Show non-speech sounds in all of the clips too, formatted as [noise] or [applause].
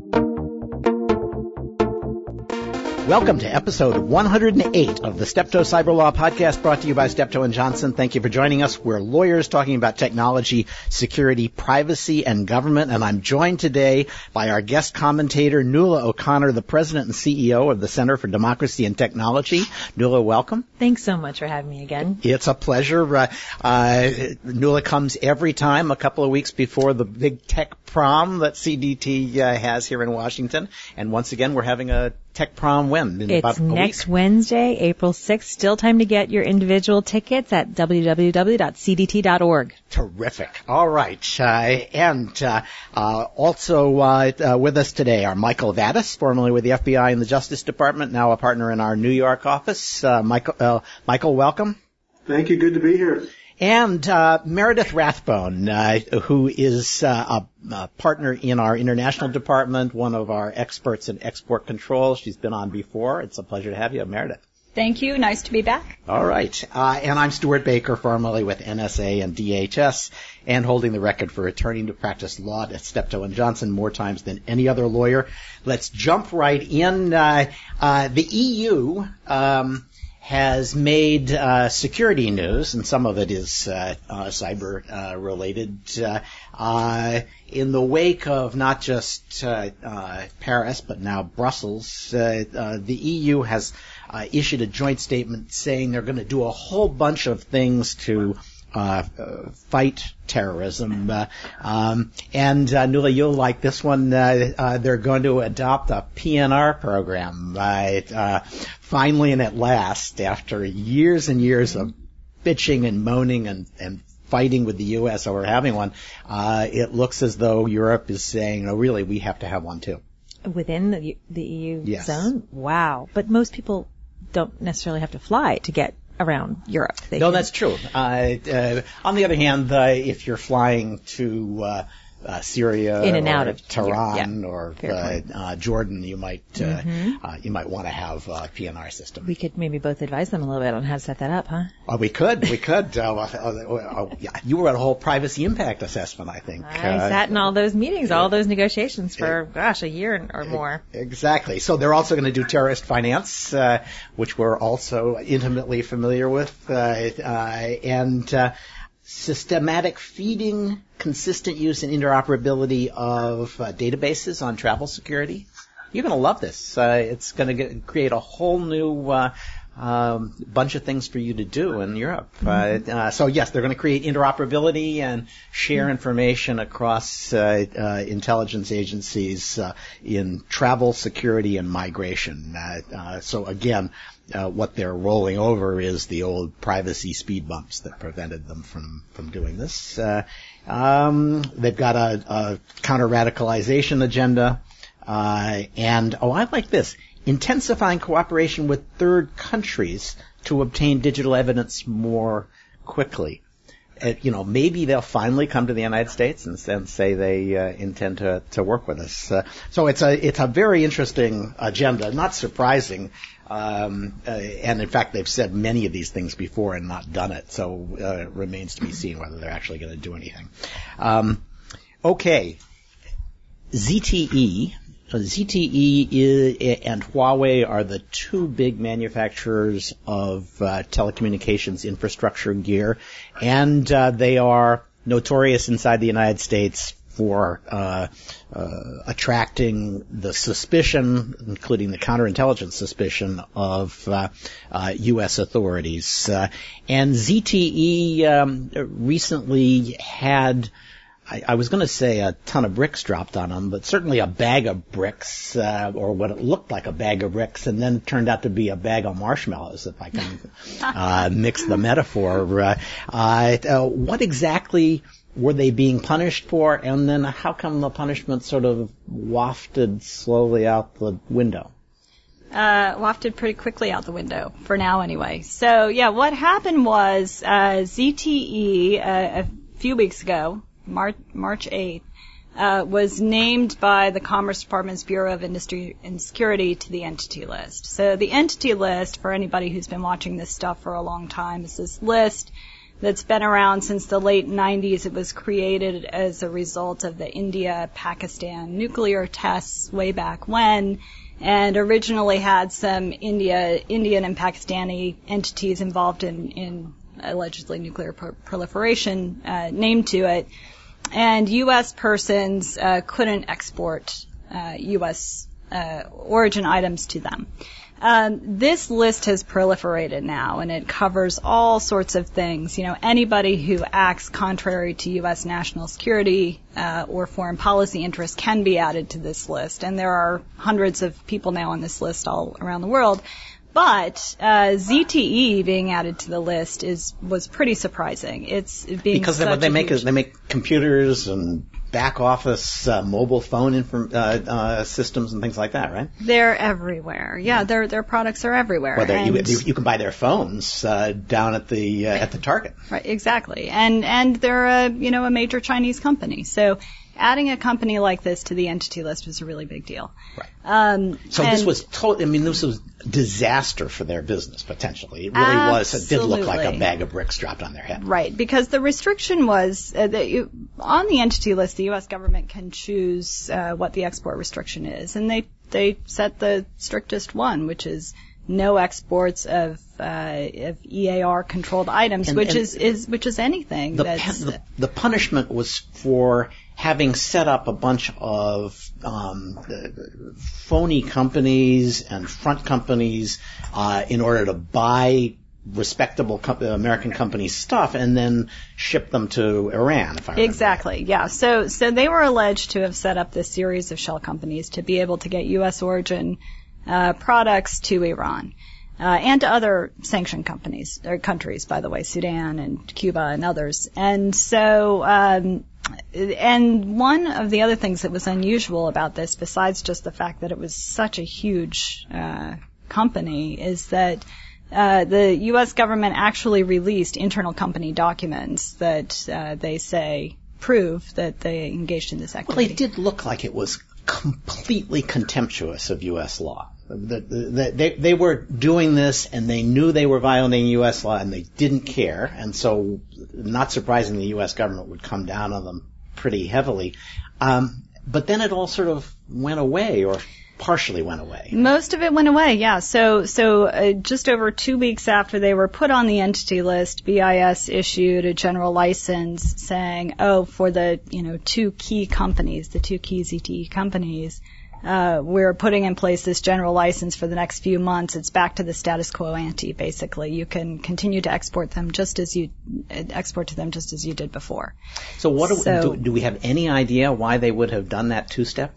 Thank you. Welcome to episode 108 of the Steptoe Cyber Law Podcast brought to you by Steptoe and Johnson. Thank you for joining us. We're lawyers talking about technology, security, privacy, and government. And I'm joined today by our guest commentator, Nuala O'Connor, the president and CEO of the Center for Democracy and Technology. Nuala, welcome. Thanks so much for having me again. It's a pleasure. Uh, uh, Nuala comes every time a couple of weeks before the big tech prom that CDT uh, has here in Washington. And once again, we're having a tech prom when? In it's next week? Wednesday, April 6th. Still time to get your individual tickets at www.cdt.org. Terrific. All right. Uh, and uh, uh, also uh, uh, with us today are Michael Vatis, formerly with the FBI and the Justice Department, now a partner in our New York office. Uh, Michael, Michael, welcome. Thank you. Good to be here and uh, Meredith Rathbone, uh, who is uh, a, a, partner in our international department, one of our experts in export control. She's been on before. It's a pleasure to have you, Meredith. Thank you. Nice to be back. All right. Uh, and I'm Stewart Baker, formerly with NSA and DHS, and holding the record for returning to practice law at Steptoe and Johnson more times than any other lawyer. Let's jump right in. Uh, uh, the EU. Um, has made uh, security news, and some of it is uh, uh, cyber uh, related, uh, uh, in the wake of not just Paris but now Brussels. the EU has issued a joint statement saying they're going to do a whole bunch of things to uh, fight terrorism. Uh, um, and uh, Nuala, you'll like this one. Uh, uh, they're going to adopt a PNR program. Uh, finally and at last, after years and years of bitching and moaning and, and fighting with the U.S. over having one, it looks as though Europe is saying, "No, really, we have to have one too." Within the, the EU yes. zone? Wow. But most people don't necessarily have to fly to get around Europe. They no, can... that's true. Uh, uh, on the other hand, uh, if you're flying to uh, Syria in and out of Tehran yeah, or uh, uh, Jordan, you might uh, mm-hmm. Uh, you might want to have a PNR system. We could maybe both advise them a little bit on how to set that up, huh? Uh, we could, we could. yeah, you were at a whole privacy impact assessment, I think. I sat in all those meetings, all those negotiations for gosh a year or more. Exactly. So they're also going to do terrorist finance, which we're also intimately familiar with, and systematic feeding, consistent use and interoperability of uh, databases on travel security. You're going to love this. Uh, it's going to create a whole new uh, um, bunch of things for you to do in Europe. Mm-hmm. Uh, so yes, they're going to create interoperability and share mm-hmm. information across uh, uh, intelligence agencies in travel, security, and migration. so again, uh, what they're rolling over is the old privacy speed bumps that prevented them from from doing this. Uh, um, they've got a, a counter radicalization agenda, uh, and oh, I like this: intensifying cooperation with third countries to obtain digital evidence more quickly. Uh, you know, maybe they'll finally come to the United States and, and say they uh, intend to, to work with us. Uh, so it's a it's a very interesting agenda. Not surprising um, uh, and in fact, they've said many of these things before and not done it. So uh, it remains to be seen whether they're actually going to do anything. Um, okay, ZTE. ZTE is, and Huawei are the two big manufacturers of uh, telecommunications infrastructure gear, and uh, they are notorious inside the United States for uh, uh, attracting the suspicion, including the counterintelligence suspicion of uh, U.S. Uh, authorities. Uh, and ZTE um, recently had. I, was going to say a ton of bricks dropped on them, but certainly a bag of bricks, uh, or what it looked like a bag of bricks, and then turned out to be a bag of marshmallows, if I can [laughs] uh, mix the metaphor. Uh, uh, what exactly were they being punished for? And then how come the punishment sort of wafted slowly out the window? Uh, wafted pretty quickly out the window, for now anyway. So yeah, what happened was, uh, ZTE, uh, a few weeks ago, March, March 8th, uh, was named by the Commerce Department's Bureau of Industry and Security to the entity list. So the entity list, for anybody who's been watching this stuff for a long time, is this list that's been around since the late 90s. It was created as a result of the India-Pakistan nuclear tests way back when, and originally had some India, Indian and Pakistani entities involved in, in allegedly nuclear pro- proliferation uh, named to it. And U.S. persons uh, couldn't export uh, U.S. Uh, origin items to them. Um, this list has proliferated now, and it covers all sorts of things. You know, anybody who acts contrary to U.S. national security uh, or foreign policy interests can be added to this list, and there are hundreds of people now on this list all around the world. But uh, ZTE being added to the list is was pretty surprising. It's being because what they make huge... is they make computers and back office uh, mobile phone inform, uh, uh, systems and things like that, right? They're everywhere. Yeah, their their products are everywhere. Well, you, you, you, can buy their phones uh, down at the uh, at the Target. Right, exactly. And and they're a you know a major Chinese company. So adding a company like this to the entity list was a really big deal. Right. Um, so this was totally, I mean, this was disaster for their business potentially. It really absolutely. was. It did look like a bag of bricks dropped on their head. Right, because the restriction was uh, that you, on the entity list, the U.S. government can choose uh, what the export restriction is, and they they set the strictest one, which is no exports of, uh, of EAR controlled items, And- which and is, is which is anything The, pen- the, the punishment was for having set up a bunch of um, phony companies and front companies uh, in order to buy respectable com- American companies' stuff and then ship them to Iran. Exactly. Yeah. So so they were alleged to have set up this series of shell companies to be able to get U.S. origin uh, products to Iran. Uh, and to other sanctioned companies or countries, by the way, Sudan and Cuba and others. And so, um, and one of the other things that was unusual about this, besides just the fact that it was such a huge uh, company, is that uh, the U.S. government actually released internal company documents that uh, they say prove that they engaged in this activity. Well, it did look like it was completely contemptuous of U.S. law. That they, they were doing this and they knew they were violating U.S. law and they didn't care. And so, not surprising, the U.S. government would come down on them pretty heavily. Um, but then it all sort of went away or partially went away. Most of it went away, yeah. So, so uh, just over two weeks after they were put on the entity list, BIS issued a general license saying, "Oh, for the you know two key companies, the two key ZTE companies, uh, we're putting in place this general license for the next few months. It's back to the status quo ante, basically. You can continue to export them just as you export to them just as you did before." So what do, So- do, do we have any idea why they would have done that two-step?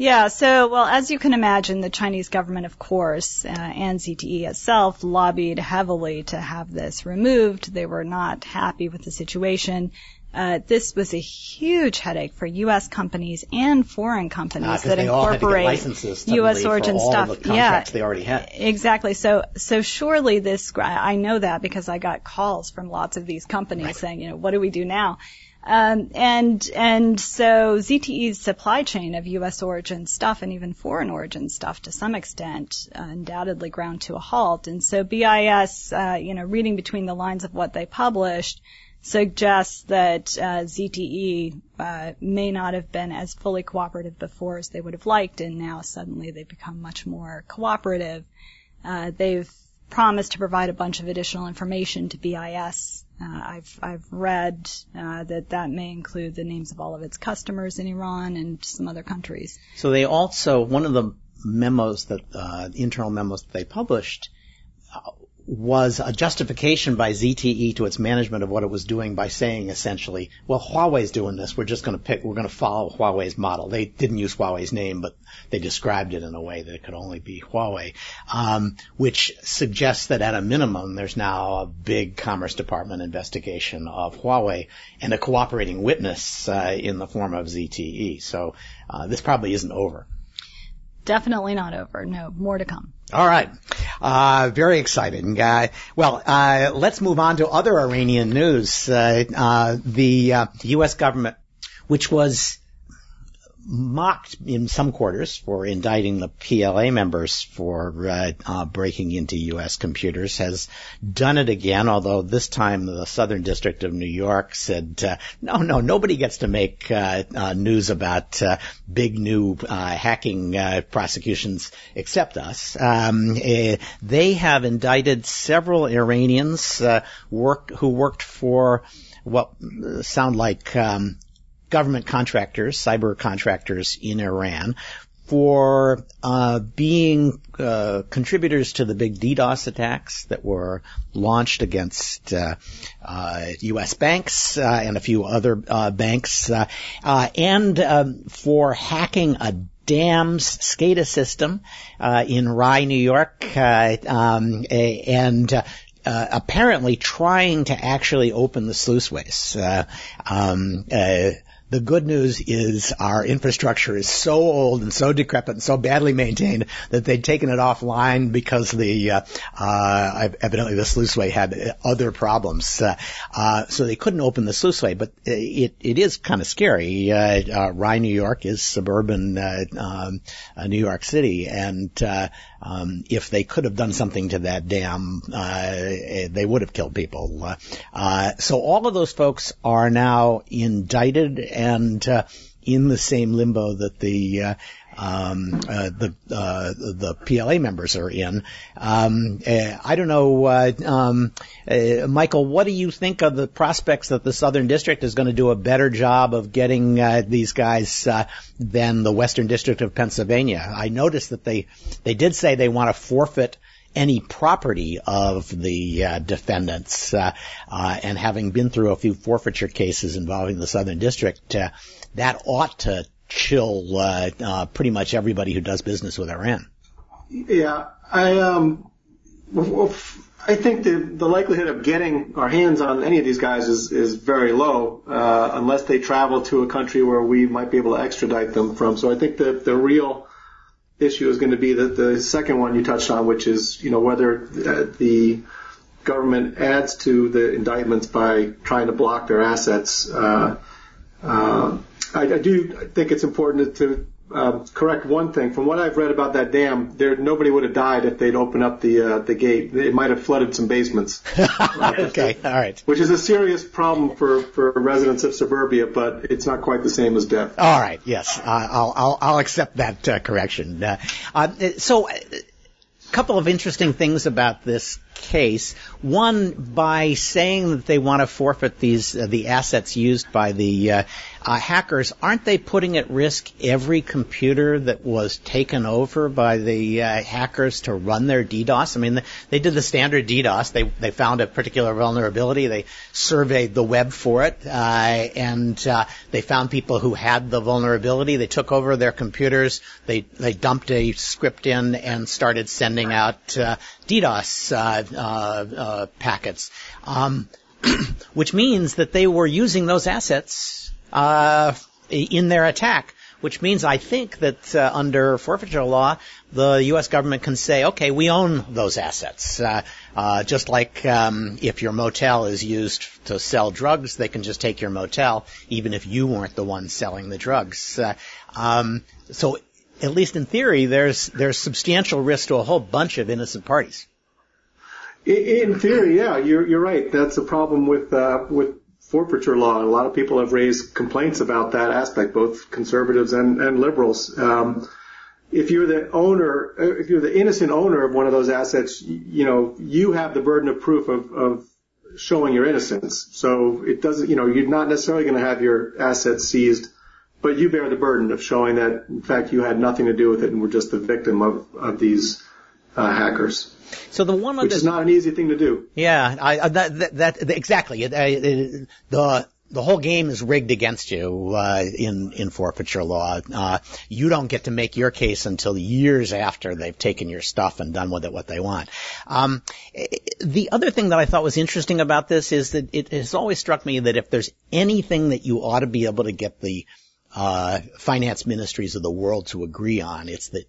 Yeah, so, well, as you can imagine, the Chinese government, of course, uh, and ZTE itself lobbied heavily to have this removed. They were not happy with the situation. Uh, this was a huge headache for U.S. companies and foreign companies 'cause that they all had to get incorporate U.S. origin stuff. the contracts they already had. Exactly. So, so surely this, I know that because I got calls from lots of these companies Right. saying, you know, what do we do now? Um, and and so ZTE's supply chain of U.S. origin stuff and even foreign origin stuff to some extent uh, undoubtedly ground to a halt. And so BIS, uh, you know, reading between the lines of what they published, suggests that uh, ZTE uh, may not have been as fully cooperative before as they would have liked, and now suddenly they've become much more cooperative. Uh, they've promised to provide a bunch of additional information to BIS. Uh, I've I've read uh, that that may include the names of all of its customers in Iran and some other countries. So they also, one of the memos that, uh, internal memos that they published was a justification by ZTE to its management of what it was doing by saying essentially, well, Huawei's doing this. We're just going to pick, we're going to follow Huawei's model. They didn't use Huawei's name, but they described it in a way that it could only be Huawei, um, which suggests that at a minimum there's now a big Commerce Department investigation of Huawei and a cooperating witness uh, in the form of ZTE. So uh, this probably isn't over. Definitely not over. No, more to come. All right. Uh, very exciting. Uh, well, uh, let's move on to other Iranian news. Uh, uh, the uh, U.S. government, which was mocked in some quarters for indicting the PLA members for uh, uh, breaking into U.S. computers has done it again, although this time the Southern District of New York said, uh, no, no, nobody gets to make uh, uh, news about uh, big new hacking prosecutions except us. Um, they have indicted several Iranians work, who worked for what sound like um, government contractors, cyber contractors in Iran for uh, being uh, contributors to the big DDoS attacks that were launched against uh, U.S. Uh, banks uh, and a few other uh, banks, and um, for hacking a dams SCADA system in Rye, New York, um, and uh, apparently trying to actually open the sluiceways. Uh, um, uh, the good news is our infrastructure is so old and so decrepit and so badly maintained that they'd taken it offline because the uh, uh, evidently the sluiceway had other problems, uh, uh, so they couldn't open the sluiceway. But it it is kind of scary. Uh, uh, Rye, New York, is suburban uh um, New York City, and um, if they could have done something to that dam, uh, they would have killed people. Uh, so all of those folks are now indicted and uh, in the same limbo that the uh, um, uh, the uh, the PLA members are in. Um, uh, I don't know, uh, um, uh, Michael. What do you think of the prospects that the Southern District is going to do a better job of getting these guys than the Western District of Pennsylvania? I noticed that they they did say they want to forfeit any property of the uh, defendants. Uh, uh, and having been through a few forfeiture cases involving the Southern District, that ought to chill uh, uh, pretty much everybody who does business with Iran. Yeah, I um, I think the the likelihood of getting our hands on any of these guys is is very low, unless they travel to a country where we might be able to extradite them from. So I think that the real issue is going to be the, the second one you touched on, which is, you know, whether the government adds to the indictments by trying to block their assets. Uh, uh, I, I do think it's important to, um, correct one thing. From what I've read about that dam, there nobody would have died if they'd opened up the uh, the gate. It might have flooded some basements. [laughs] okay, all right. Which is a serious problem for for residents of suburbia, but it's not quite the same as death. All right. Yes, uh, I'll I'll I'll accept that uh, correction. Uh, uh, so. A couple of interesting things about this case. One, by saying that they want to forfeit these uh, the assets used by the uh, uh, hackers, aren't they putting at risk every computer that was taken over by the uh, hackers to run their DDoS? I mean, they did the standard DDoS. They they found a particular vulnerability. They surveyed the web for it, uh, and uh, they found people who had the vulnerability. They took over their computers. They they dumped a script in and started sending out DDoS uh, packets, um, [clears throat] which means that they were using those assets uh, in their attack. Which means I think that uh, under forfeiture law, the U.S. government can say, okay, we own those assets. Uh, uh, just like um, if your motel is used to sell drugs, they can just take your motel, even if you weren't the one selling the drugs. Uh, um, so, at least in theory, there's there's substantial risk to a whole bunch of innocent parties. In theory, yeah, you're you're right. That's a problem with uh, with forfeiture law. A lot of people have raised complaints about that aspect, both conservatives and and liberals. Um, if you're the owner, if you're the innocent owner of one of those assets, you know you have the burden of proof of, of showing your innocence. So it doesn't, you know, you're not necessarily going to have your assets seized, but you bear the burden of showing that, in fact, you had nothing to do with it and were just the victim of of these uh, hackers. So the one which is not an easy thing to do. Yeah, I, that, that, that exactly. It, it, the the whole game is rigged against you uh, in in forfeiture law. Uh, you don't get to make your case until years after they've taken your stuff and done with it what they want. Um, the other thing that I thought was interesting about this is that it has always struck me that if there's anything that you ought to be able to get the uh, finance ministries of the world to agree on, it's that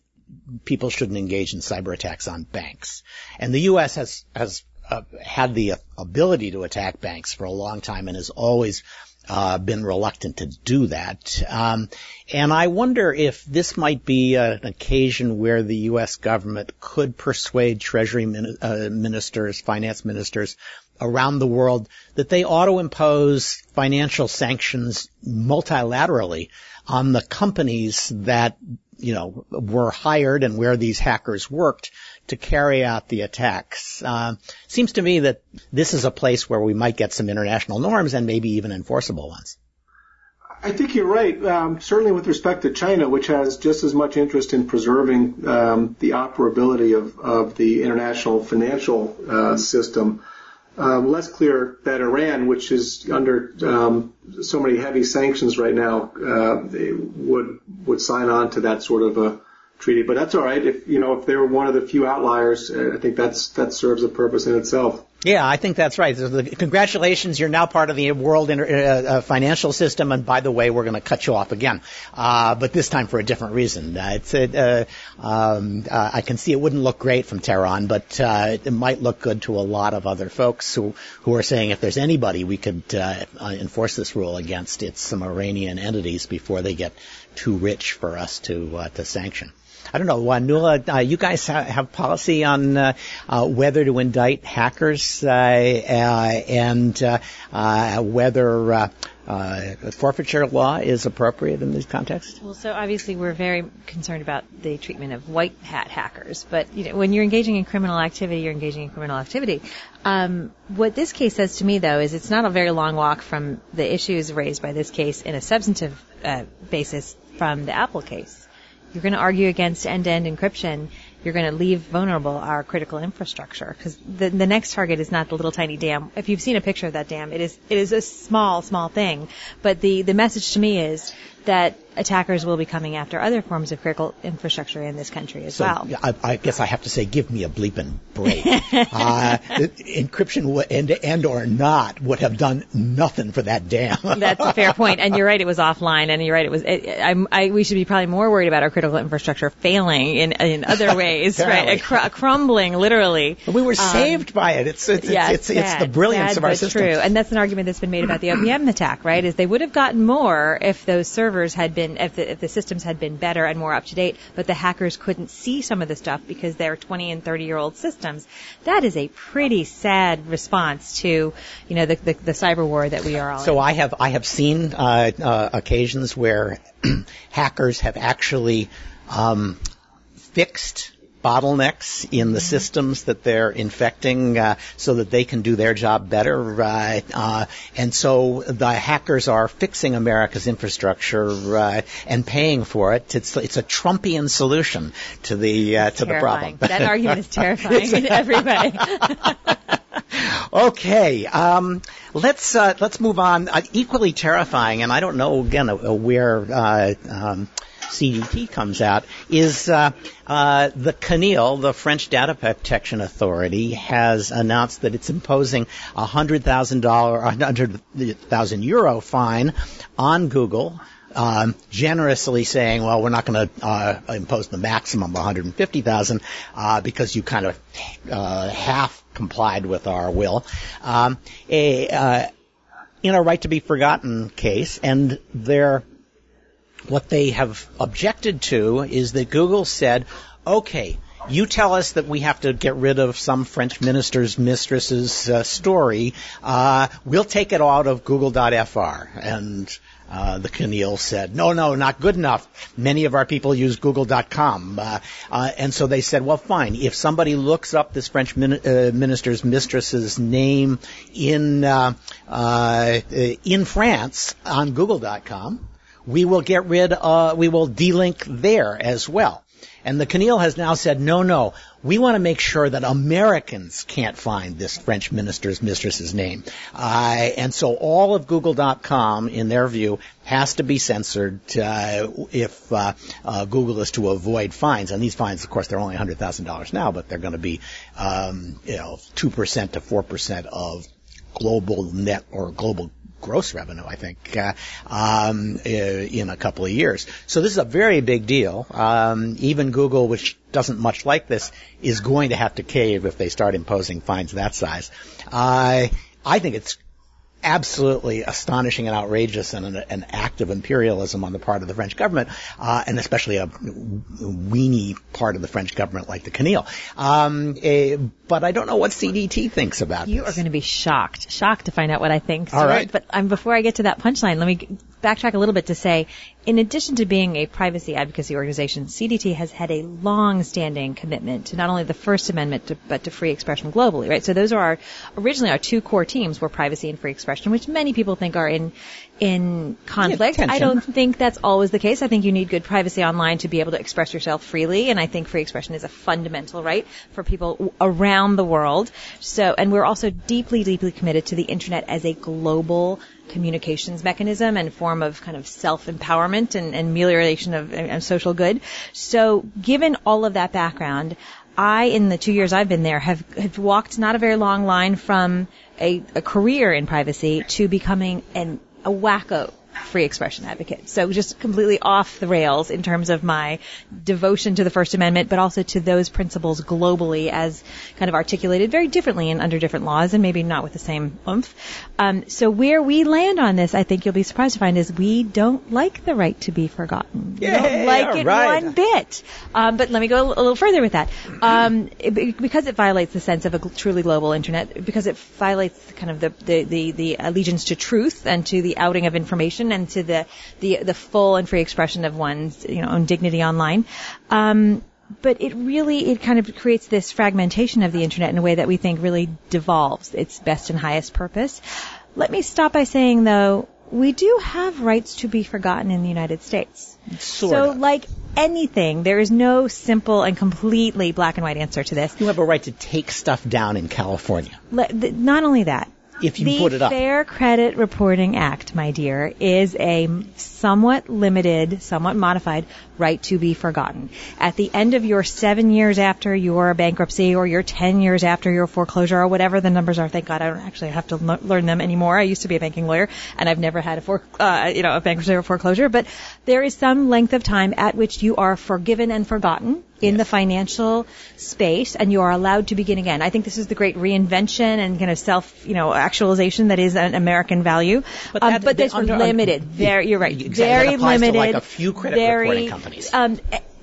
people shouldn't engage in cyber attacks on banks. And the U.S. has has uh, had the ability to attack banks for a long time and has always uh, been reluctant to do that. Um, and I wonder if this might be an occasion where the U.S. government could persuade Treasury min- uh, ministers, finance ministers around the world that they ought to impose financial sanctions multilaterally on the companies that you know were hired and where these hackers worked to carry out the attacks. Uh, seems to me that this is a place where we might get some international norms and maybe even enforceable ones. I think you're right. Um, certainly with respect to China, which has just as much interest in preserving um, the operability of, of the international financial uh, system. Um, less clear that Iran, which is under um, so many heavy sanctions right now, uh, would would sign on to that sort of a treaty. But that's all right. If you know if they're one of the few outliers, uh, I think that's that serves a purpose in itself. Yeah, I think that's right. Congratulations, you're now part of the world inter- uh, uh, financial system, and by the way, we're going to cut you off again, uh, but this time for a different reason. Uh, it's uh, um, uh, I can see it wouldn't look great from Tehran, but it might look good to a lot of other folks who who are saying if there's anybody we could enforce this rule against, it's some Iranian entities before they get too rich for us to to sanction. I don't know, uh, Nuala, uh, you guys ha- have policy on uh, uh, whether to indict hackers uh, uh, and whether forfeiture law is appropriate in this context? Well, so obviously we're very concerned about the treatment of white hat hackers, but you know, when you're engaging in criminal activity, you're engaging in criminal activity. Um, what this case says to me, though, is it's not a very long walk from the issues raised by this case in a substantive basis from the Apple case you're going to argue against end-to-end encryption, you're going to leave vulnerable our critical infrastructure because the, the next target is not the little tiny dam. If you've seen a picture of that dam, it is it is a small small thing, but the the message to me is that attackers will be coming after other forms of critical infrastructure in this country as so, well. I, I guess I have to say, give me a bleeping break. [laughs] uh, encryption end to end or not would have done nothing for that dam. [laughs] That's a fair point. and you're right. It was offline, and you're right. It was. It, I, I, we should be probably more worried about our critical infrastructure failing in in other [laughs] ways, right? Cr- crumbling, literally. We were um, saved by it. It's it's, yeah, it's, it's, it's, the brilliance sad, of our system. True, and that's an argument that's been made about the OPM attack, right? Is they would have gotten more if those servers had been been if the, if the systems had been better and more up to date, but the hackers couldn't see some of the stuff because they're 20 and 30 year old systems. That is a pretty sad response to you know the the, the cyber war that we are all. So in. I have I have seen uh, uh, occasions where [clears throat] hackers have actually um, fixed bottlenecks in the systems that they're infecting uh, so that they can do their job better. Uh, uh, and so the hackers are fixing America's infrastructure uh, and paying for it. It's, it's a Trumpian solution to the uh, to terrifying. the problem. That argument is [laughs] terrifying in every way. [laughs] okay, um, let's uh, let's move on. equally terrifying, and I don't know again where um, CDT comes out, is uh, uh, the CNIL, the French Data Protection Authority, has announced that it's imposing a hundred thousand dollar, hundred thousand euro fine on Google. Um, generously saying, well, we're not going to uh, impose the maximum 150,000 uh, because you kind of uh, half complied with our will. Um, a, uh, in a right to be forgotten case, and their what they have objected to is that Google said, okay, you tell us that we have to get rid of some French minister's mistress's uh, story. Uh, we'll take it out of Google.fr. And uh, the CNIL said, no, no, not good enough. Many of our people use Google.com. Uh, uh, and so they said, well, fine. If somebody looks up this French min- uh, minister's mistress's name in, uh, uh, in France on Google.com, we will get rid, uh, we will delink there as well. And the CNIL has now said, no, no, we want to make sure that Americans can't find this French minister's mistress's name. Uh, and so all of Google.com, in their view, has to be censored uh, if uh, uh Google is to avoid fines. And these fines, of course, they're only $100,000 now, but they're going to be, um, you know, 2% to 4% of global net or global gross revenue, I think, uh, um, in a couple of years. So this is a very big deal. Um, even Google, which doesn't much like this, is going to have to cave if they start imposing fines that size. Uh, I think it's absolutely astonishing and outrageous and an, an, act of imperialism on the part of the French government, uh, and especially a weeny part of the French government like the CNIL. Um, eh, but I don't know what CDT thinks about this. you this. are going to be shocked, shocked to find out what I think. All right. But um, before I get to that punchline, let me backtrack a little bit to say, in addition to being a privacy advocacy organization, CDT has had a long-standing commitment to not only the First Amendment to, but to free expression globally, right? So those are our, originally our two core teams were privacy and free expression, which many people think are in in conflict. Yeah, I don't think that's always the case. I think you need good privacy online to be able to express yourself freely, and I think free expression is a fundamental right for people around the world. So, and we're also deeply, deeply committed to the internet as a global communications mechanism and form of kind of self-empowerment and, and amelioration of and social good. So given all of that background, I, in the two years I've been there, have, have walked not a very long line from a, a career in privacy to becoming an, a wacko free expression advocate. So just completely off the rails in terms of my devotion to the First Amendment, but also to those principles globally as kind of articulated very differently and under different laws and maybe not with the same oomph. Um, so where we land on this, I think you'll be surprised to find is we don't like the right to be forgotten. We don't like it right. one bit. Um, but let me go a little further with that. Um, it, because it violates the sense of a truly global internet, because it violates kind of the, the, the, the allegiance to truth and to the outing of information and to the, the, the full and free expression of one's, you know, own dignity online. Um, but it really, it kind of creates this fragmentation of the internet in a way that we think really devolves its best and highest purpose. Let me stop by saying though, we do have rights to be forgotten in the United States. Sort so, of. like anything, there is no simple and completely black and white answer to this. You have a right to take stuff down in California Le- th- not only that, if you the put it up. Fair Credit Reporting Act, my dear, is a somewhat limited, somewhat modified right to be forgotten. At the end of your seven years after your bankruptcy or your ten years after your foreclosure or whatever the numbers are, thank God I don't actually have to l- learn them anymore. I used to be a banking lawyer and I've never had a for, uh, you know, a bankruptcy or foreclosure, but there is some length of time at which you are forgiven and forgotten in the financial space and you are allowed to begin again. I think this is the great reinvention and kind of self, you know, actualization that is an American value. But Um, that- but this the- was under- limited. Very, you're right. Exactly. Very limited. like, a few credit very, reporting companies. Um,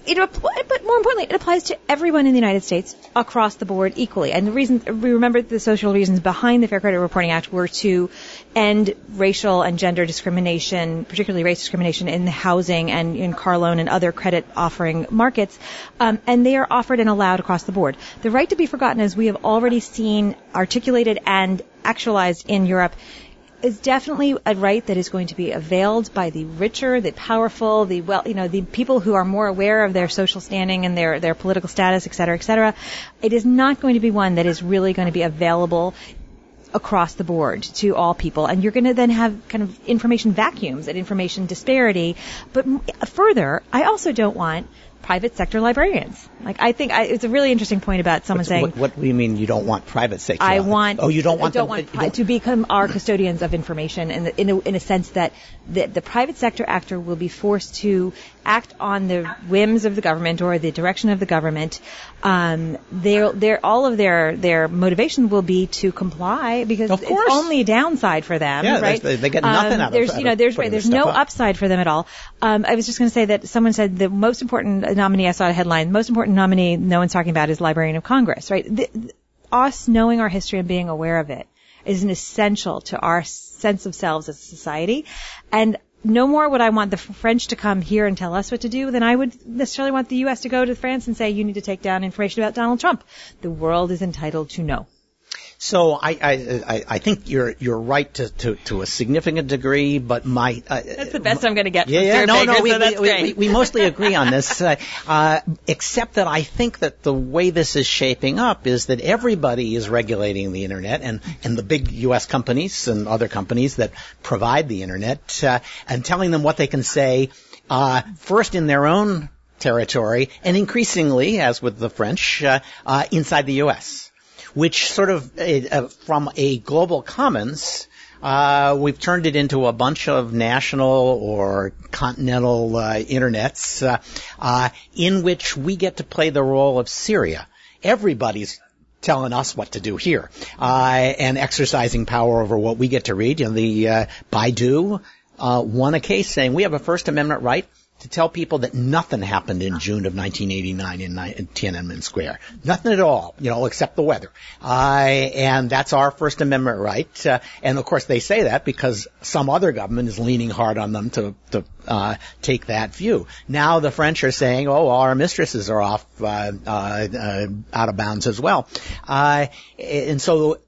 it, but more importantly, it applies to everyone in the United States across the board equally. And the reason, we remember the social reasons behind the Fair Credit Reporting Act were to end racial and gender discrimination, particularly race discrimination in the housing and in car loan and other credit offering markets. Um, and they are offered and allowed across the board. The right to be forgotten, as we have already seen articulated and actualized in Europe, is definitely a right that is going to be availed by the richer, the powerful, the well, you know, the people who are more aware of their social standing and their, their political status, et cetera, et cetera. It is not going to be one that is really going to be available across the board to all people. And you're going to then have kind of information vacuums and information disparity. But further, I also don't want private sector librarians. Like, I think I, it's a really interesting point about someone saying, what, what do you mean you don't want private sector? I want. Oh, you don't want I don't them, want pri- to become our custodians of information, in, the, in, a, in a sense that the, the private sector actor will be forced to act on the whims of the government or the direction of the government. Um, their, their, all of their their motivation will be to comply because Of it's only a downside for them, Yeah, right? they- they get nothing um, out of- there's, you know, there's putting there's no up. upside for them at all. Um, I was just going to say that someone said the most important nominee I saw a headline, most important nominee no one's talking about is Librarian of Congress, right? The, us knowing our history and being aware of it is an essential to our sense of selves as a society. And no more would I want the French to come here and tell us what to do than I would necessarily want the U.S. to go to France and say, you need to take down information about Donald Trump. The world is entitled to know. So I, I, I, I think you're, you're right to, to, to a significant degree, but my, uh, That's the best I'm going to get Yeah, from yeah, no, Baker, no, we, so that's we, we, we mostly [laughs] agree on this, uh, uh, except that I think that the way this is shaping up is that everybody is regulating the internet, and, and the big U.S. companies and other companies that provide the internet, uh, and telling them what they can say, uh, first in their own territory, and increasingly, as with the French, uh, uh, inside the U.S which sort of uh, from a global commons uh, we've turned it into a bunch of national or continental uh, internets uh, uh, in which we get to play the role of Syria. Everybody's telling us what to do here, uh, and exercising power over what we get to read. You know, the uh, Baidu uh, won a case saying we have a First Amendment right to tell people that nothing happened in June of 1989 in, in Tiananmen Square. Nothing at all, you know, except the weather. Uh, and that's our First Amendment right. Uh, and of course they say that because some other government is leaning hard on them to, to uh, take that view. Now the French are saying, oh, our mistresses are off uh, uh, uh, out of bounds as well. and so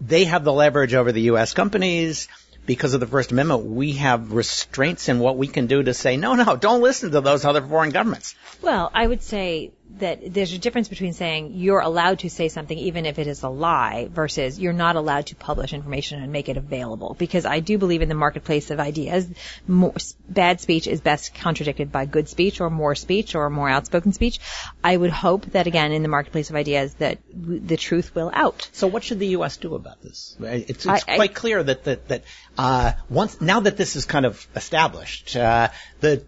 they have the leverage over the U.S. companies because of the First Amendment, we have restraints in what we can do to say, no, no, don't listen to those other foreign governments. Well, I would say that there's a difference between saying you're allowed to say something even if it is a lie versus you're not allowed to publish information and make it available. Because I do believe in the marketplace of ideas, more, bad speech is best contradicted by good speech or more speech or more outspoken speech. I would hope that again in the marketplace of ideas that w- the truth will out. So what should the U.S. do about this? It's, it's I, quite I, clear that that that uh, once now that this is kind of established, uh, the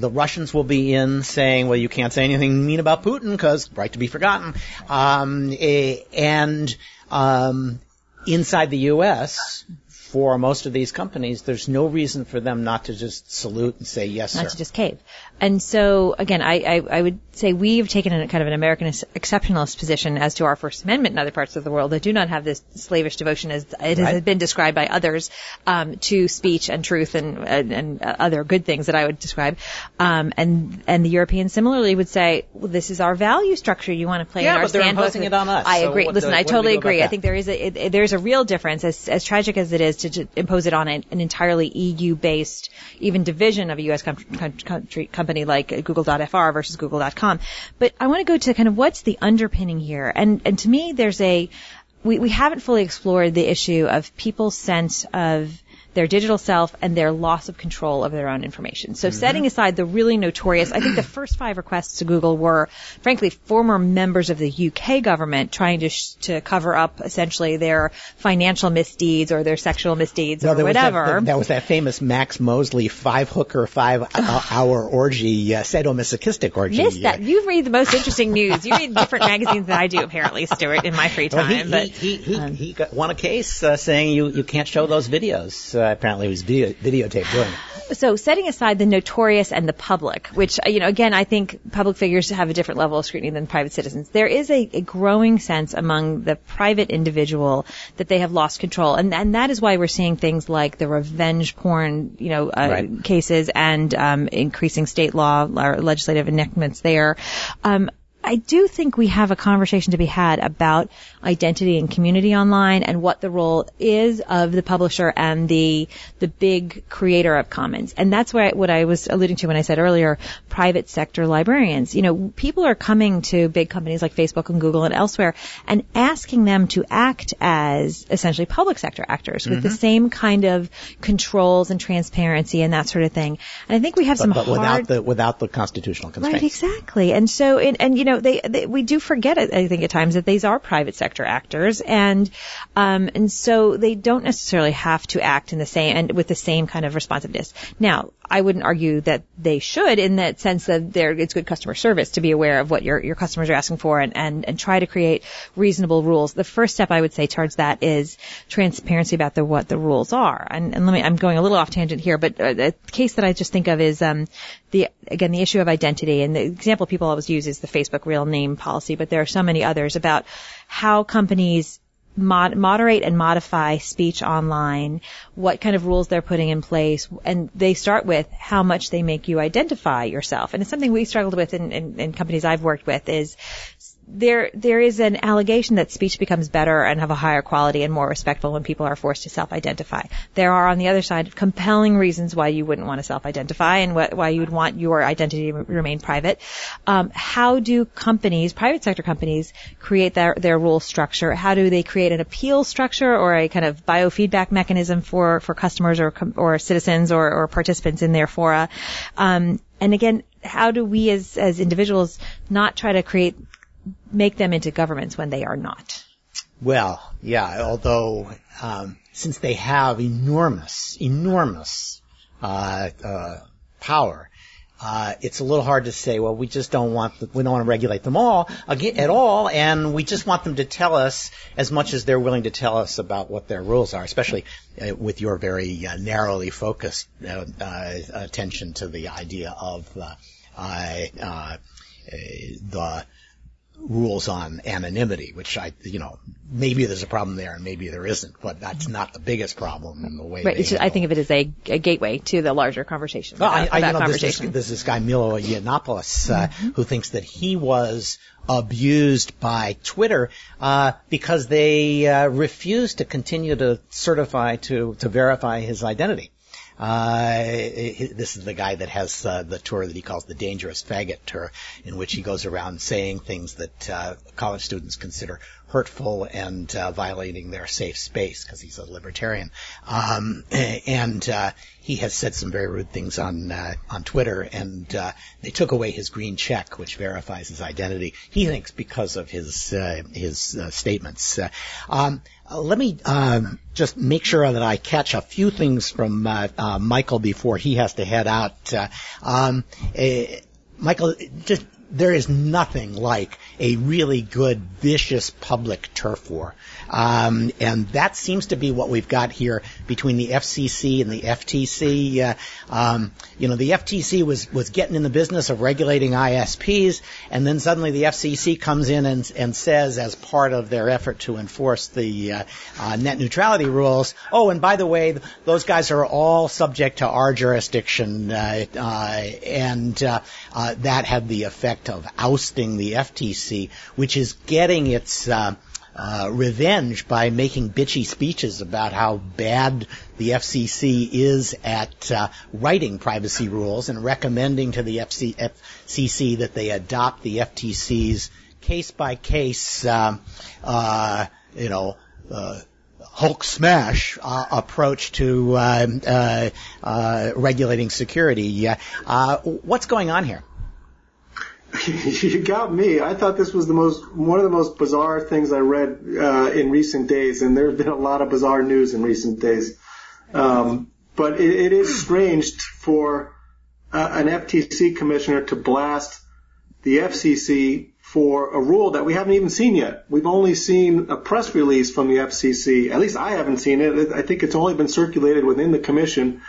the Russians will be in saying, well, you can't say anything mean about Putin because right to be forgotten. Um, eh, and um, inside the U.S., for most of these companies, there's no reason for them not to just salute and say yes, not sir. to just cave. And so, again, I, I, I would say we've taken a kind of an American exceptionalist position as to our First Amendment in other parts of the world that do not have this slavish devotion as it right. has been described by others um, to speech and truth and, and, and other good things that I would describe. Um, and and the Europeans similarly would say, well, this is our value structure. You want to play yeah, in our but they're imposing it on us. I agree. So Listen, the, I totally agree. I think there is a it, it, there's a real difference as as tragic as it is to, to impose it on an, an entirely EU based even division of a US com- country, company like Google.fr versus Google.com. But I want to go to kind of what's the underpinning here. And, and to me, there's a, we, we haven't fully explored the issue of people's sense of their digital self and their loss of control of their own information. So mm-hmm. setting aside the really notorious, I think the first five requests to Google were, frankly, former members of the UK government trying to sh- to cover up essentially their financial misdeeds or their sexual misdeeds no, or whatever. Was that, that, was that famous Max Mosley five hooker, five hour orgy, uh, sadomasochistic orgy. Missed that. You read the most interesting news. You read different magazines than I do, apparently, Stewart, in my free time. Well, he, but he, he, um, he, got, won a case uh, saying you you can't show those videos. Uh, apparently was video, videotaped doing it. So setting aside the notorious and the public, which, you know, again, I think public figures have a different level of scrutiny than private citizens. There is a, a growing sense among the private individual that they have lost control. And, and that is why we're seeing things like the revenge porn, you know, uh, right. cases and, um, increasing state law or legislative enactments there. Um, I do think we have a conversation to be had about identity and community online and what the role is of the publisher and the the big creator of commons. And that's what I, what I was alluding to when I said earlier, private sector librarians. You know, people are coming to big companies like Facebook and Google and elsewhere and asking them to act as essentially public sector actors mm-hmm. with the mm-hmm. same kind of controls and transparency and that sort of thing. And I think we have but, some but hard... without the without the constitutional constraints. Right, exactly. And so, and, and you know, they, they, we do forget I think at times that these are private sector actors and, um, and so they don't necessarily have to act in the same, and with the same kind of responsiveness. Now, I wouldn't argue that they should in that sense that there, it's good customer service to be aware of what your, your customers are asking for and, and, and try to create reasonable rules. The first step I would say towards that is transparency about the, what the rules are. And, and let me, I'm going a little off tangent here, but a, a case that I just think of is, um, the, again, the issue of identity. And the example people always use is the Facebook real name policy, but there are so many others about how companies mod- moderate and modify speech online, what kind of rules they're putting in place, and they start with how much they make you identify yourself. And it's something we struggled with in, in, in companies I've worked with is there there is an allegation that speech becomes better and of a higher quality and more respectful when people are forced to self-identify. There are on the other side compelling reasons why you wouldn't want to self-identify and wh- why you would want your identity to remain private. Um, how do companies, private sector companies, create their their rule structure? How do they create an appeal structure or a kind of biofeedback mechanism for for customers or or citizens or, or participants in their fora? Um, and again, how do we as as individuals not try to create make them into governments when they are not. Well, yeah, although um, since they have enormous, enormous uh, uh, power, uh, it's a little hard to say, well, we just don't want, the, we don't want to regulate them all at all, and we just want them to tell us as much as they're willing to tell us about what their rules are, especially uh, with your very uh, narrowly focused uh, uh, attention to the idea of uh, the rules on anonymity, which I, you know, maybe there's a problem there and maybe there isn't, but that's not the biggest problem in the way. Right. Just, I think of it as a, a, gateway to the larger conversation. Well, I, I know conversation. There's, this, this guy Milo Yiannopoulos uh, mm-hmm. who thinks that he was abused by Twitter uh, because they uh, refused to continue to certify to to verify his identity. Uh, this is the guy that has uh, the tour that he calls the Dangerous Faggot Tour, in which he goes around saying things that uh, college students consider hurtful and uh, violating their safe space because he's a libertarian. Um, and uh, he has said some very rude things on uh, on Twitter, and uh, they took away his green check, which verifies his identity. He thinks because of his uh, his uh, statements. Um, let me um, just make sure that I catch a few things from Michael before he has to head out. Um, Michael, just there is nothing like a really good, vicious public turf war. Um, and that seems to be what we've got here between the FCC and the FTC. Uh, um, you know, the FTC was was getting in the business of regulating ISPs, and then suddenly the FCC comes in and, and says, as part of their effort to enforce the uh, uh, net neutrality rules, oh, and by the way, those guys are all subject to our jurisdiction, uh, uh, and uh, that had the effect of ousting the FTC, which is getting its uh, revenge by making bitchy speeches about how bad the FCC is at uh, writing privacy rules and recommending to the FC- FCC that they adopt the FTC's case by case, you know, uh, Hulk smash uh, approach to uh, uh, regulating security. what's going on here? [laughs] you got me. I thought this was the most one of the most bizarre things I read uh, in recent days, and there have been a lot of bizarre news in recent days. Um, but it, it is strange for uh, an FTC commissioner to blast the FCC for a rule that we haven't even seen yet. We've only seen a press release from the FCC. At least I haven't seen it. I think it's only been circulated within the commission.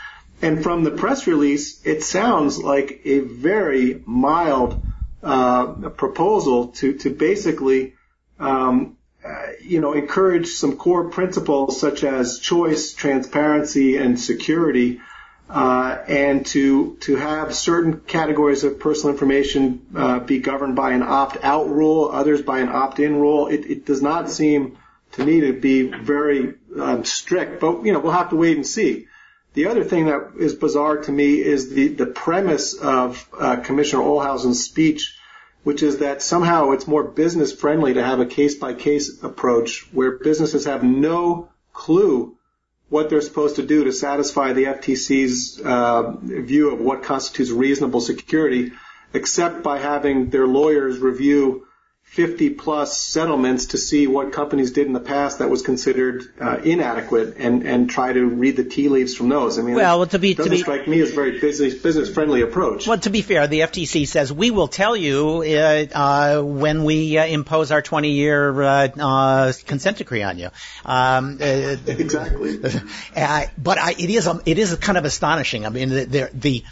And from the press release, it sounds like a very mild uh, proposal to to basically um, uh, you know encourage some core principles such as choice, transparency, and security. Uh, and to to have certain categories of personal information uh, be governed by an opt-out rule, others by an opt-in rule. It, it, does not seem to me to be very um, strict, but you know we'll have to wait and see. The other thing that is bizarre to me is the, the premise of uh, Commissioner Ohlhausen's speech, which is that somehow it's more business friendly to have a case by case approach where businesses have no clue what they're supposed to do to satisfy the FTC's uh, view of what constitutes reasonable security, except by having their lawyers review 50 plus settlements to see what companies did in the past that was considered uh, inadequate and, and try to read the tea leaves from those. I mean, well, to be, doesn't to be, strike me as a very business, business friendly approach. Well, to be fair, the FTC says we will tell you uh, uh, when we uh, impose our 20 year uh, uh, consent decree on you. Um, [laughs] exactly. [laughs] but I, it is it is kind of astonishing. I mean, the, the the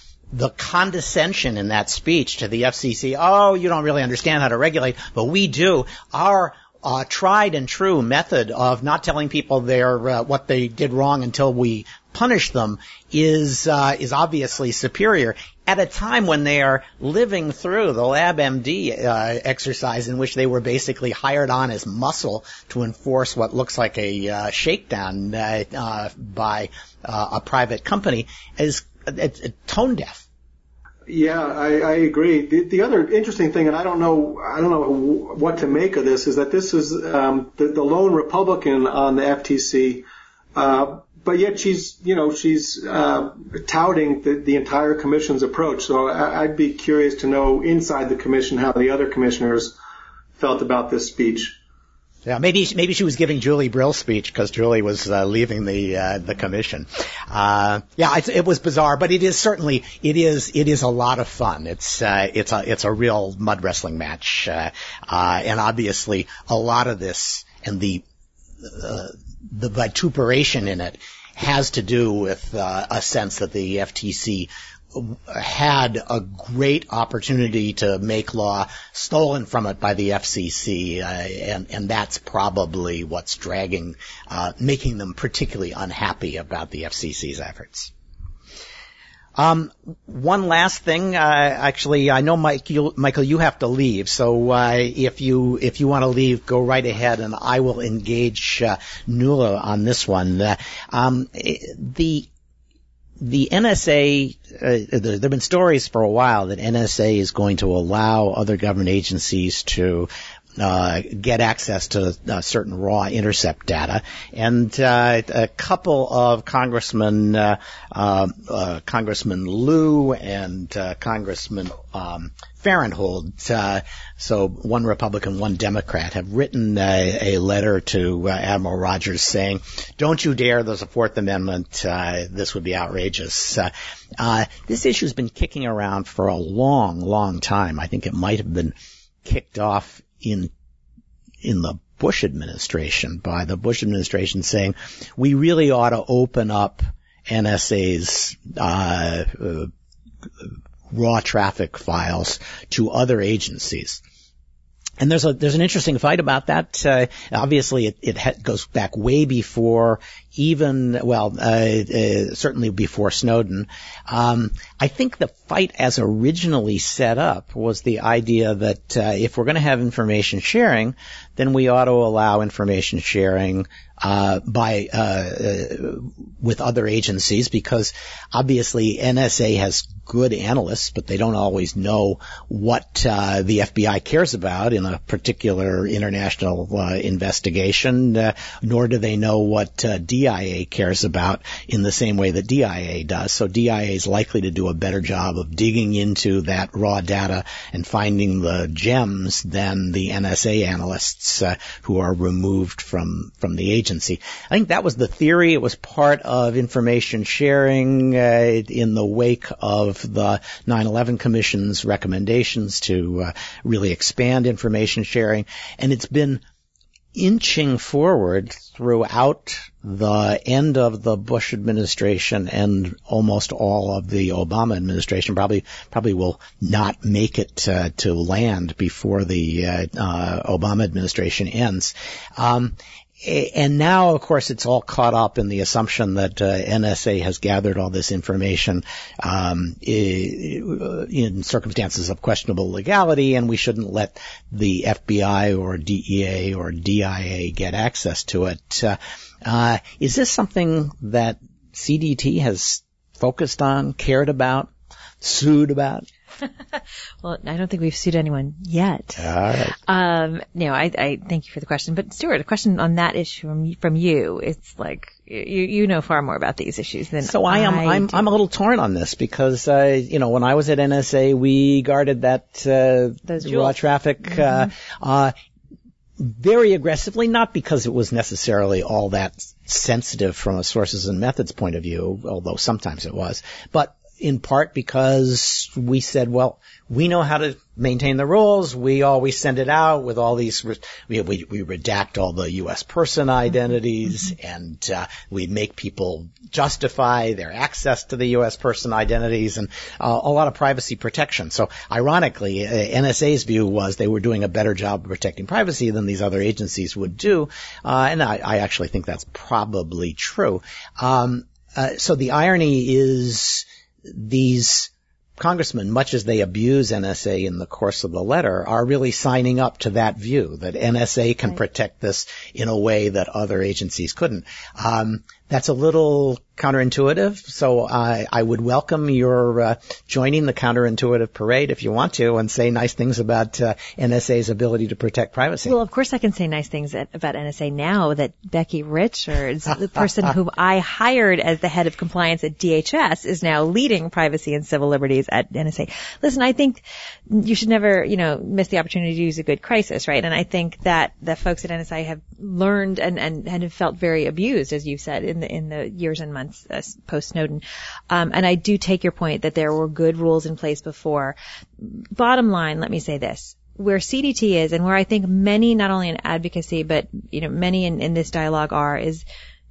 condescension in that speech to the FCC, oh, you don't really understand how to regulate, but we do. Our uh, tried and true method of not telling people their uh, what they did wrong until we punish them is uh, is obviously superior at a time when they are living through the LabMD uh, exercise in which they were basically hired on as muscle to enforce what looks like a uh, shakedown uh, uh, by uh, a private company is it's tone deaf. Yeah, I, I agree. The, the other interesting thing, and I don't know, I don't know what to make of this, is that this is um, the, the lone Republican on the FTC, uh, but yet she's, you know, she's uh, touting the, the entire commission's approach. So I, I'd be curious to know inside the commission how the other commissioners felt about this speech. Yeah, maybe maybe she was giving Julie Brill's speech because Julie was uh, leaving the uh, the commission. Uh, yeah, it, it, was bizarre, but it is certainly it is it is a lot of fun. It's uh, it's a it's a real mud wrestling match, uh, uh, and obviously a lot of this and the the vituperation in it has to do with a sense that the FTC had a great opportunity to make law stolen from it by the FCC, uh, and and that's probably what's dragging, uh, making them particularly unhappy about the FCC's efforts. Um, one last thing, uh, actually, I know Mike, you, Michael, you have to leave, so uh, if you if you want to leave, go right ahead, and I will engage uh, Nuala on this one. Uh, um, the the NSA, uh, there have been stories for a while that NSA is going to allow other government agencies to uh, get access to uh, certain raw intercept data. And uh, a couple of Congressman uh, uh, uh, Congressman Lieu and Congressman um, Farenthold, so one Republican, one Democrat, have written a, a letter to Admiral Rogers saying, "Don't you dare! There's a Fourth Amendment. this would be outrageous." this issue's been kicking around for a long, long time. I think it might have been kicked off in in the Bush administration by the Bush administration saying we really ought to open up NSA's uh, uh, raw traffic files to other agencies. And there's a there's an interesting fight about that. Uh, obviously, it, it ha- goes back way before even well, uh, uh, certainly before Snowden. Um, I think the fight, as originally set up, was the idea that uh, if we're going to have information sharing, then we ought to allow information sharing uh, by uh, with other agencies because obviously NSA has good analysts, but they don't always know what uh, the FBI cares about in a particular international uh, investigation, uh, nor do they know what uh, DIA cares about in the same way that DIA does. So DIA is likely to do a better job of digging into that raw data and finding the gems than the NSA analysts who are removed from from the agency. I think that was the theory. It was part of information sharing in the wake of of the 9/11 Commission's recommendations to uh, really expand information sharing, and it's been inching forward throughout the end of the Bush administration and almost all of the Obama administration. Probably, probably will not make it uh, to land before the uh, uh, Obama administration ends. Um, and now, of course, it's all caught up in the assumption that uh, NSA has gathered all this information um, in circumstances of questionable legality, and we shouldn't let the FBI or DEA or DIA get access to it. Uh, uh, is this something that CDT has focused on, cared about, sued about? [laughs] well, I don't think we've sued anyone yet. All right. Um, no, I, I thank you for the question. But Stewart, a question on that issue from, from you. It's like you you know far more about these issues than so I am. I am I'm a little torn on this because uh, you know when I was at NSA we guarded that uh, raw traffic. Uh, mm-hmm. Uh, very aggressively, not because it was necessarily all that sensitive from a sources and methods point of view, although sometimes it was, but in part because we said, well, we know how to maintain the rules. We always send it out with all these, we, we, we redact all the U.S. person identities mm-hmm. and uh, we make people justify their access to the U.S. person identities and uh, a lot of privacy protection. So ironically, uh, NSA's view was they were doing a better job of protecting privacy than these other agencies would do. Uh, and I, I, actually think that's probably true. Um, uh, so the irony is, these congressmen, much as they abuse NSA in the course of the letter, are really signing up to that view that NSA can right. protect this in a way that other agencies couldn't. Um, that's a little counterintuitive. So I, I would welcome your uh, joining the counterintuitive parade if you want to, and say nice things about uh, NSA's ability to protect privacy. Well, of course I can say nice things at, about NSA now that Becky Richards, the [laughs] person who I hired as the head of compliance at DHS, is now leading privacy and civil liberties at NSA. Listen, I think you should never, you know, miss the opportunity to use a good crisis, right? And I think that the folks at NSA have learned and, and, and have felt very abused, as you said, in the in the years and months uh, post Snowden. Um, and I do take your point that there were good rules in place before. Bottom line, let me say this. Where CDT is and where I think many, not only in advocacy, but, you know, many in, in this dialogue are, is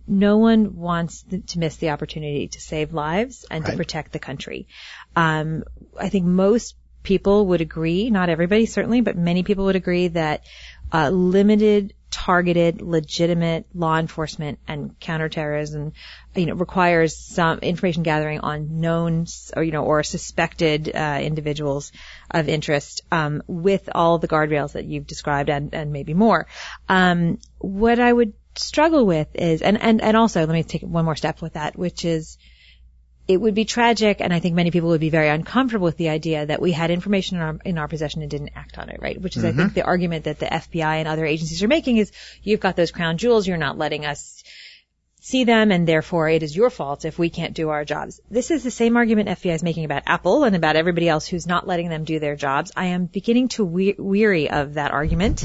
no one wants to miss the opportunity to save lives and right. to protect the country. Um, I think most people would agree, not everybody certainly, but many people would agree that uh, limited targeted, legitimate law enforcement and counterterrorism, you know, requires some information gathering on known or, you know, or suspected, uh, individuals of interest, um, with all the guardrails that you've described and, and maybe more. Um, what I would struggle with is, and, and, and also let me take one more step with that, which is, it would be tragic, and I think many people would be very uncomfortable with the idea that we had information in our, in our possession and didn't act on it, right? Which is, mm-hmm. I think, the argument that the FBI and other agencies are making is, you've got those crown jewels, you're not letting us see them and therefore it is your fault if we can't do our jobs. This is the same argument FBI is making about Apple and about everybody else who's not letting them do their jobs. I am beginning to we- weary of that argument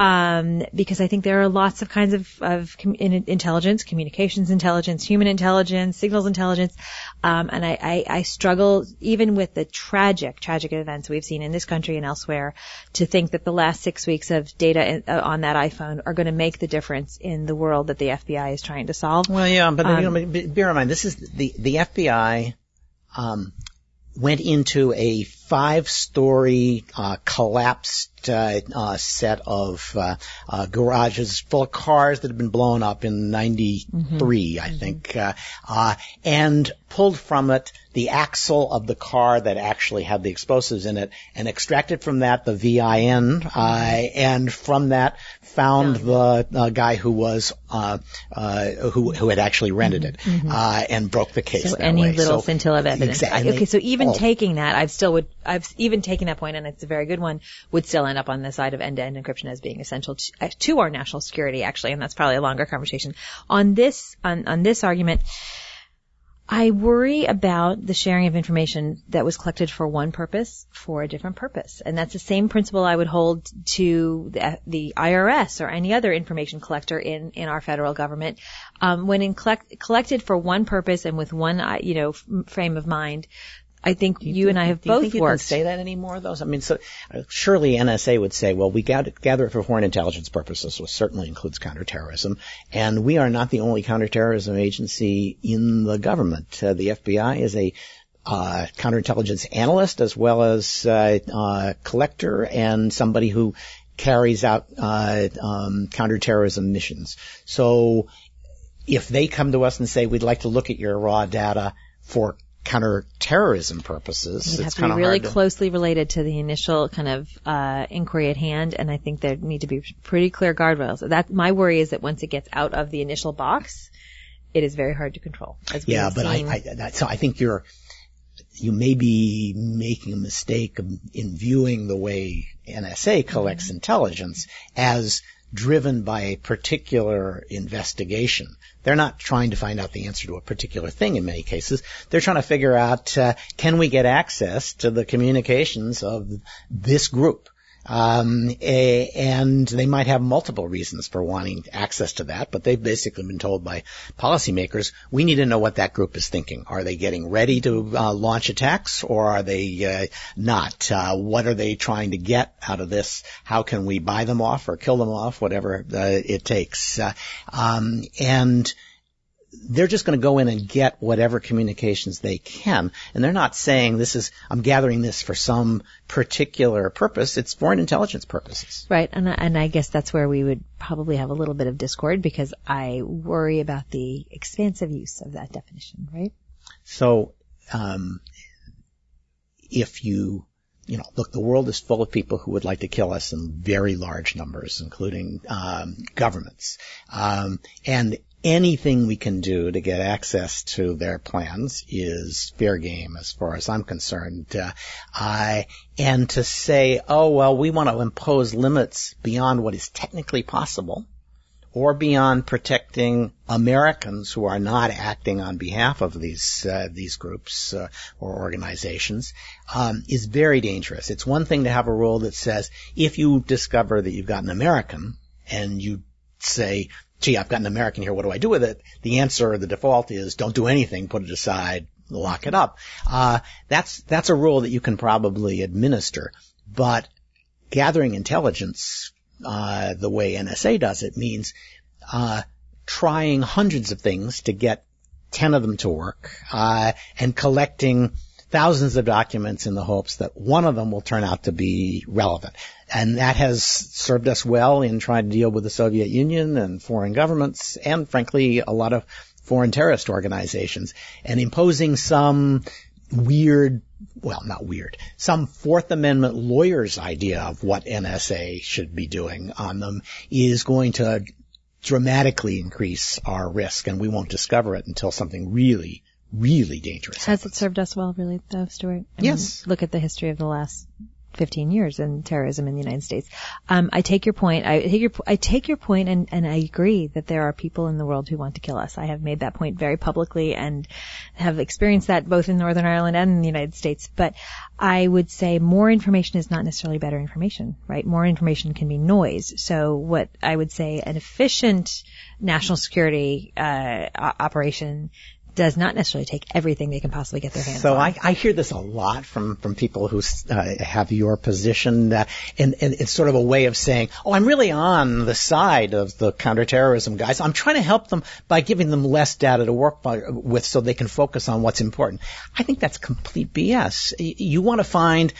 um, because I think there are lots of kinds of, of com- intelligence, communications intelligence, human intelligence, signals intelligence, um, and I, I, I struggle even with the tragic, tragic events we've seen in this country and elsewhere to think that the last six weeks of data in, uh, on that iPhone are going to make the difference in the world that the FBI is trying to solve. Well, yeah, but um, you know, bear in mind this is the the FBI um, went into a five-story uh, collapsed uh, uh, set of uh, uh, garages full of cars that had been blown up in '93, mm-hmm. I mm-hmm. think, uh, and pulled from it the axle of the car that actually had the explosives in it, and extracted from that the VIN, and from that found the guy who was who who had actually rented it, mm-hmm. mm-hmm. and broke the case. So any way. little so, scintilla of evidence. Exactly. Okay, so even taking that, I still would I've even taken that point, and it's a very good one, would still end up on the side of end-to-end encryption as being essential to, uh, to our national security, actually, and that's probably a longer conversation. On this, on, on this argument, I worry about the sharing of information that was collected for one purpose for a different purpose. And that's the same principle I would hold to the, the IRS or any other information collector in, in our federal government. Um, when collect, collected for one purpose and with one, you know, frame of mind, I think you, you and I have both think you worked. Can say that anymore, though. I mean, so uh, surely NSA would say, well, we gather, gather it for foreign intelligence purposes, which certainly includes counterterrorism, and we are not the only counterterrorism agency in the government. Uh, the FBI is a uh, counterintelligence analyst as well as uh, uh, collector and somebody who carries out uh, um, counterterrorism missions. So if they come to us and say, we'd like to look at your raw data for counterterrorism purposes. It has to be really closely related to the initial kind of uh, inquiry at hand, and I think there need to be pretty clear guardrails. That my worry is that once it gets out of the initial box, it is very hard to control. yeah, but I, I, so I think you're you may be making a mistake in viewing the way NSA collects mm-hmm. intelligence as driven by a particular investigation. They're not trying to find out the answer to a particular thing in many cases. They're trying to figure out, uh, can we get access to the communications of this group? Um, a, and they might have multiple reasons for wanting access to that, but they've basically been told by policymakers, we need to know what that group is thinking. Are they getting ready to uh, launch attacks or are they uh, not? Uh, what are they trying to get out of this? How can we buy them off or kill them off? Whatever uh, it takes. Uh, um, and they're just going to go in and get whatever communications they can. And they're not saying this is, I'm gathering this for some particular purpose. It's foreign intelligence purposes. Right. And, and I guess that's where we would probably have a little bit of discord because I worry about the expansive use of that definition, right? So, um, if you you know, look, the world is full of people who would like to kill us in very large numbers, including um, governments. Um, and anything we can do to get access to their plans is fair game as far as I'm concerned. Uh, I, and to say, oh well, we want to impose limits beyond what is technically possible or beyond protecting Americans who are not acting on behalf of these uh, these groups uh, or organizations um, is very dangerous. It's one thing to have a rule that says if you discover that you've got an American and you say, "Gee, I've got an American here. What do I do with it?" The answer, the default is, "Don't do anything. Put it aside. Lock it up." Uh, that's that's a rule that you can probably administer, but gathering intelligence uh, the way NSA does it means uh, trying hundreds of things to get 10 of them to work, uh, and collecting thousands of documents in the hopes that one of them will turn out to be relevant. And that has served us well in trying to deal with the Soviet Union and foreign governments and frankly a lot of foreign terrorist organizations and imposing some weird well, not weird, some Fourth Amendment lawyer's idea of what NSA should be doing on them is going to dramatically increase our risk and we won't discover it until something really, really dangerous Has it served us well, really, though, Stewart? I Yes. Mean, look at the history of the last 15 years in terrorism in the United States. Um, I take your point. I take your, I take your point and, and I agree that there are people in the world who want to kill us. I have made that point very publicly and have experienced that both in Northern Ireland and in the United States. But I would say more information is not necessarily better information, right? More information can be noise. So what I would say an efficient national security, uh, operation does not necessarily take everything they can possibly get their hands So on. So I, I hear this a lot from, from people who uh, have your position, uh, and, and it's sort of a way of saying, "Oh, I'm really on the side of the counterterrorism guys. I'm trying to help them by giving them less data to work by, with, so they can focus on what's important." I think that's complete BS. You want to find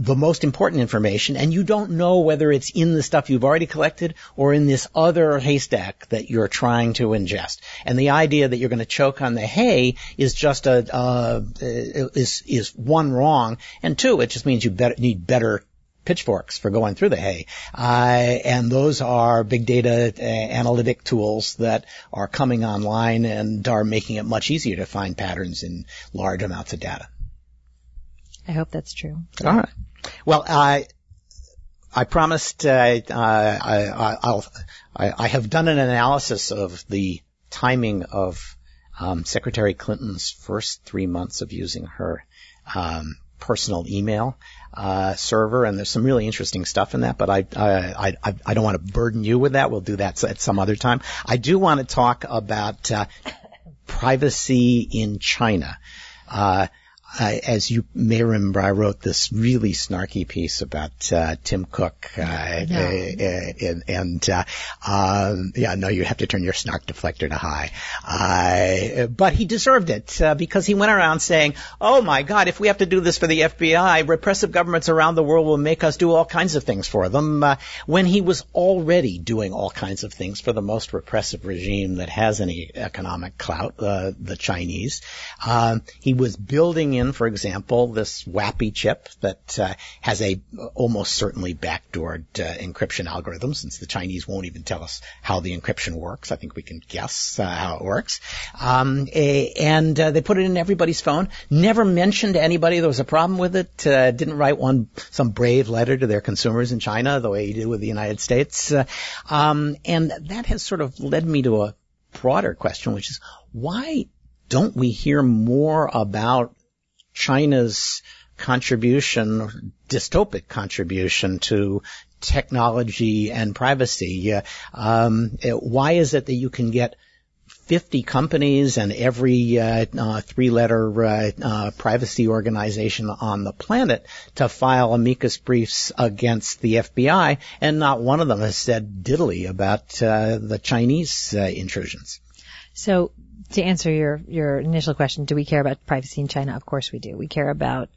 the most important information and you don't know whether it's in the stuff you've already collected or in this other haystack that you're trying to ingest. And the idea that you're going to choke on the hay is just a, uh, is, is one wrong. And two, it just means you better, need better pitchforks for going through the hay. Uh, and those are big data uh, analytic tools that are coming online and are making it much easier to find patterns in large amounts of data. I hope that's true. All right. Well, I I promised uh, I, I, I, I have done an analysis of the timing of um, Secretary Clinton's first three months of using her um, personal email uh, server, and there's some really interesting stuff in that. But I I I, I don't want to burden you with that. We'll do that at some other time. I do want to talk about uh, privacy in China. I, as you may remember, I wrote this really snarky piece about uh, Tim Cook, uh, No. uh, and, and uh, um, yeah, no, you have to turn your snark deflector to high. Uh, but he deserved it uh, because he went around saying, "Oh my God, if we have to do this for the FBI, repressive governments around the world will make us do all kinds of things for them." Uh, when he was already doing all kinds of things for the most repressive regime that has any economic clout, uh, the Chinese, um, he was building for example, this WAPI chip that uh, has a almost certainly backdoored uh, encryption algorithm, since the Chinese won't even tell us how the encryption works. I think we can guess uh, how it works. Um, a, and uh, they put it in everybody's phone. Never mentioned to anybody there was a problem with it. Uh, didn't write one some brave letter to their consumers in China the way he did with the United States. Uh, um, and that has sort of led me to a broader question, which is why don't we hear more about China's contribution, dystopic contribution to technology and privacy. Um, why is it that you can get 50 companies and every uh, uh, three-letter uh, uh, privacy organization on the planet to file amicus briefs against the FBI, and not one of them has said diddly about uh, the Chinese uh, intrusions. So to answer your, your initial question, do we care about privacy in China? Of course we do. We care about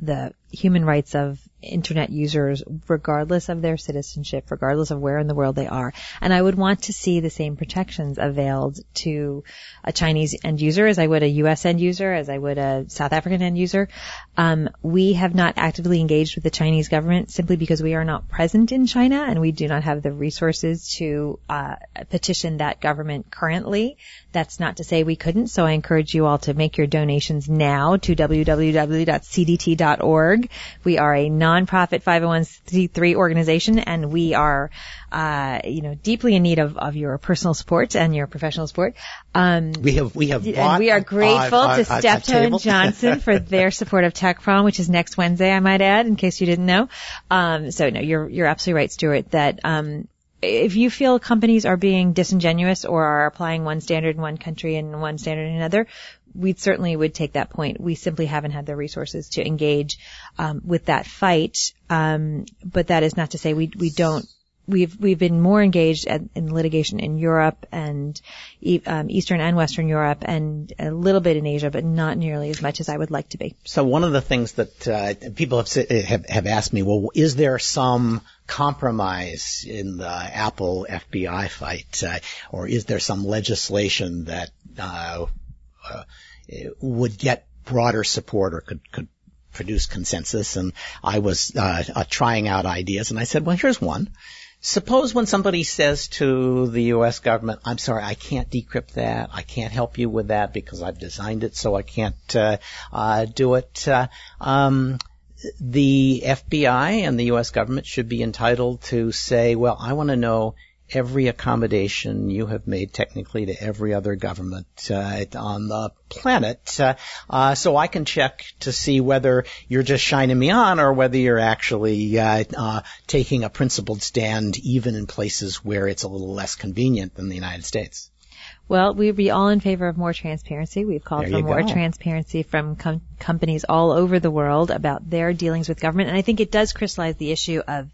the human rights of internet users regardless of their citizenship, regardless of where in the world they are. And I would want to see the same protections availed to a Chinese end user as I would a US end user, as I would a South African end user. Um, we have not actively engaged with the Chinese government simply because we are not present in China and we do not have the resources to uh, petition that government currently. That's not to say we couldn't, so I encourage you all to make your donations now to www.cdt.org. We are a nonprofit 501c3 organization and we are, uh, you know, deeply in need of, of your personal support and your professional support. Um, We have we have and we are grateful to a- a- a Steptoe and Johnson for [laughs] their support of Tech Prom, which is next Wednesday, I might add, in case you didn't know. Um, so no, you're you're absolutely right, Stewart. That um, if you feel companies are being disingenuous or are applying one standard in one country and one standard in another, we certainly would take that point. We simply haven't had the resources to engage um, with that fight. Um, but that is not to say we we don't. We've we've been more engaged at, in litigation in Europe and um, Eastern and Western Europe and a little bit in Asia, but not nearly as much as I would like to be. So one of the things that uh, people have, have have asked me, well, is there some compromise in the Apple FBI fight, uh, or is there some legislation that uh, uh, would get broader support or could could produce consensus? And I was uh, uh, trying out ideas, and I said, well, here's one. Suppose when somebody says to the U.S. government, I'm sorry, I can't decrypt that. I can't help you with that because I've designed it so I can't uh, uh, do it. Uh, um, the FBI and the U.S. government should be entitled to say, well, I want to know every accommodation you have made technically to every other government uh, on the planet, uh, uh, so I can check to see whether you're just shining me on or whether you're actually uh, uh, taking a principled stand, even in places where it's a little less convenient than the United States. Well, we'd be all in favor of more transparency. We've called There for more go. transparency from com- companies all over the world about their dealings with government. And I think it does crystallize the issue of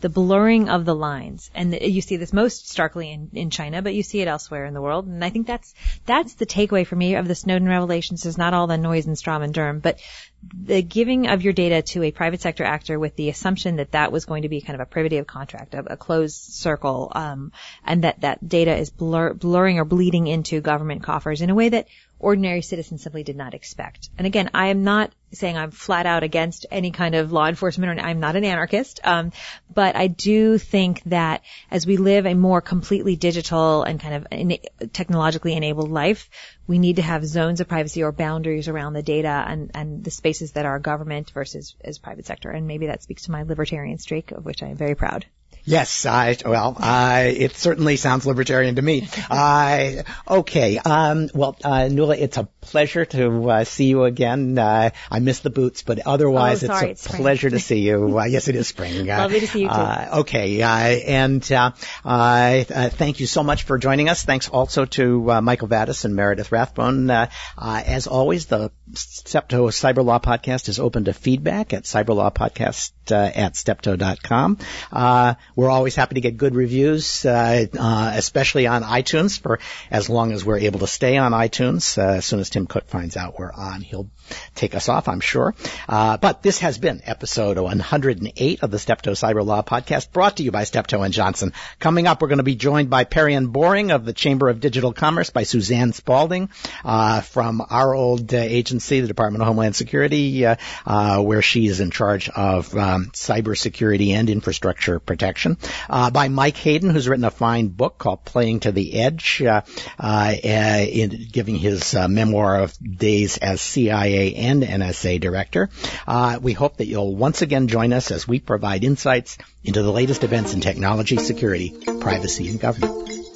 the blurring of the lines. And the, you see this most starkly in, in China, but you see it elsewhere in the world. And I think that's, that's the takeaway for me of the Snowden revelations is not all the noise and Strom and derm, but the giving of your data to a private sector actor with the assumption that that was going to be kind of a privity of contract, a, a closed circle, um, and that that data is blur, blurring or bleeding into government coffers in a way that ordinary citizens simply did not expect. And again, I am not saying I'm flat out against any kind of law enforcement or I'm not an anarchist. Um, but I do think that as we live a more completely digital and kind of technologically enabled life, we need to have zones of privacy or boundaries around the data and, and the spaces that are government versus as private sector. And maybe that speaks to my libertarian streak, of which I am very proud. Yes, I, well, I, it certainly sounds libertarian to me. [laughs] I, okay, um, well, uh, Nuala, it's a pleasure to uh, see you again. Uh, I miss the boots, but otherwise Oh, sorry, it's it's a spring. pleasure to see you. [laughs] Uh, yes, it is spring. Uh, Lovely to see you too. Uh, okay, uh, and uh, uh, uh, thank you so much for joining us. Thanks also to uh, Michael Vatis and Meredith Rathbone. Uh, uh, as always, the Steptoe Cyber Law Podcast is open to feedback at cyberlawpodcast uh, at steptoe.com. Uh, we're always happy to get good reviews, uh, uh, especially on iTunes for as long as we're able to stay on iTunes. Uh, as soon as Tim Cook finds out we're on, he'll take us off, I'm sure. Uh, but this has been episode 108 of the Steptoe Cyber Law Podcast brought to you by Steptoe and Johnson. Coming up, we're going to be joined by Perianne Boring of the Chamber of Digital Commerce by Suzanne Spalding, uh, from our old uh, agency, the Department of Homeland Security, uh, uh, where she is in charge of um, cybersecurity and infrastructure protection. Uh, by Mike Hayden, who's written a fine book called Playing to the Edge, uh, uh, in giving his memoir of days as CIA and NSA director. Uh, we hope that you'll once again join us as we provide insights into the latest events in technology, security, privacy, and government.